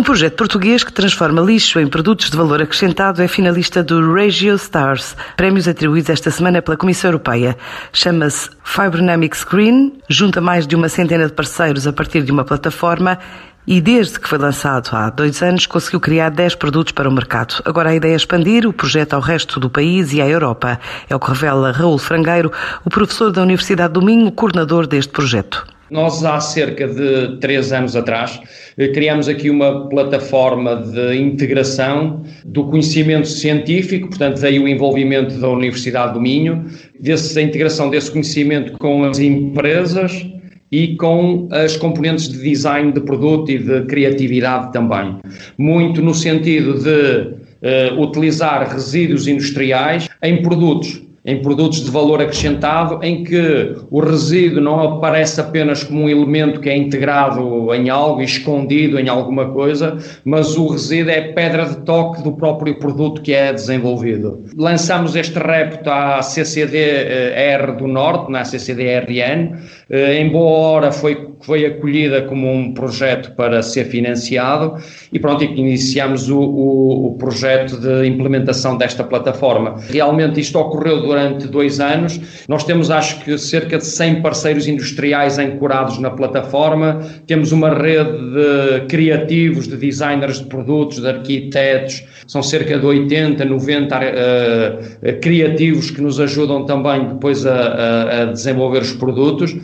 Um projeto português que transforma lixo em produtos de valor acrescentado é finalista do Regio Stars, prémios atribuídos esta semana pela Comissão Europeia. Chama-se Fibronamics Green, junta mais de uma centena de parceiros a partir de uma plataforma e desde que foi lançado há dois anos conseguiu criar 10 produtos para o mercado. Agora a ideia é expandir o projeto ao resto do país e à Europa. É o que revela Raul Frangueiro, o professor da Universidade do Minho, coordenador deste projeto. Nós, há cerca de três anos atrás, eh, criamos aqui uma plataforma de integração do conhecimento científico, portanto, daí o envolvimento da Universidade do Minho, dessa integração desse conhecimento com as empresas e com as componentes de design de produto e de criatividade também. Muito no sentido de uh, utilizar resíduos industriais em produtos em produtos de valor acrescentado, em que o resíduo não aparece apenas como um elemento que é integrado em algo, escondido em alguma coisa, mas o resíduo é pedra de toque do próprio produto que é desenvolvido. Lançamos este repto à CCDR do Norte, na CCDRN, eh, em boa hora foi, foi acolhida como um projeto para ser financiado e pronto, iniciamos o, o, o projeto de implementação desta plataforma. Realmente isto ocorreu durante dois anos. Nós temos, acho que, cerca de 100 parceiros industriais ancorados na plataforma. Temos uma rede de criativos, de designers de produtos, de arquitetos. São cerca de 80, 90 uh, criativos que nos ajudam também depois a, a, a desenvolver os produtos.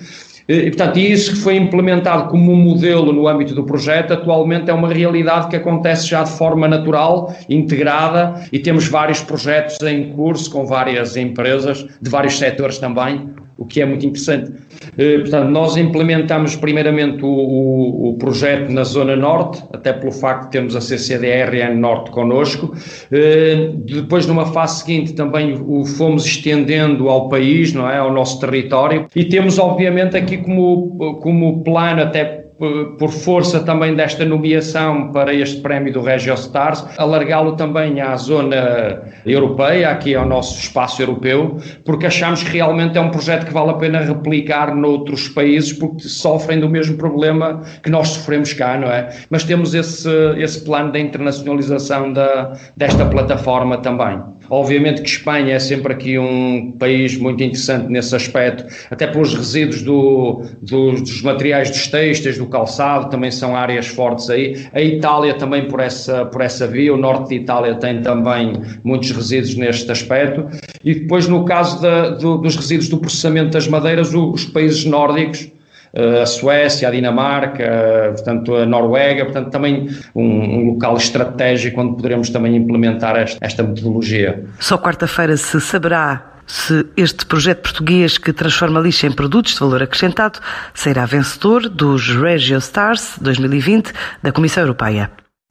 E, portanto, isso que foi implementado como um modelo no âmbito do projeto, atualmente é uma realidade que acontece já de forma natural, integrada, e temos vários projetos em curso com várias empresas, de vários setores também, o que é muito interessante. Eh, portanto, nós implementamos primeiramente o, o, o, projeto na Zona Norte, até pelo facto de termos a CCDRN Norte connosco. Eh, depois, numa fase seguinte, também o fomos estendendo ao país, não é? ao nosso território. E temos, obviamente, aqui como, como plano, até por força também desta nomeação para este prémio do Regio Stars, alargá-lo também à zona europeia, aqui ao nosso espaço europeu, porque achamos que realmente é um projeto que vale a pena replicar noutros países, porque sofrem do mesmo problema que nós sofremos cá, não é? Mas temos esse, esse plano da internacionalização da, desta plataforma também. Obviamente que Espanha é sempre aqui um país muito interessante nesse aspecto, até pelos resíduos do, do, dos materiais dos textos, do calçado, também são áreas fortes aí. A Itália também por essa, por essa via, o norte de Itália tem também muitos resíduos neste aspecto. E depois, no caso da, do, dos resíduos do processamento das madeiras, os países nórdicos eh, a Suécia, a Dinamarca, portanto a Noruega, portanto também um, um local estratégico onde poderemos também implementar esta, esta metodologia. Só quarta-feira se saberá se este projeto português que transforma lixo em produtos de valor acrescentado será vencedor dos Regio Stars 2020 da Comissão Europeia.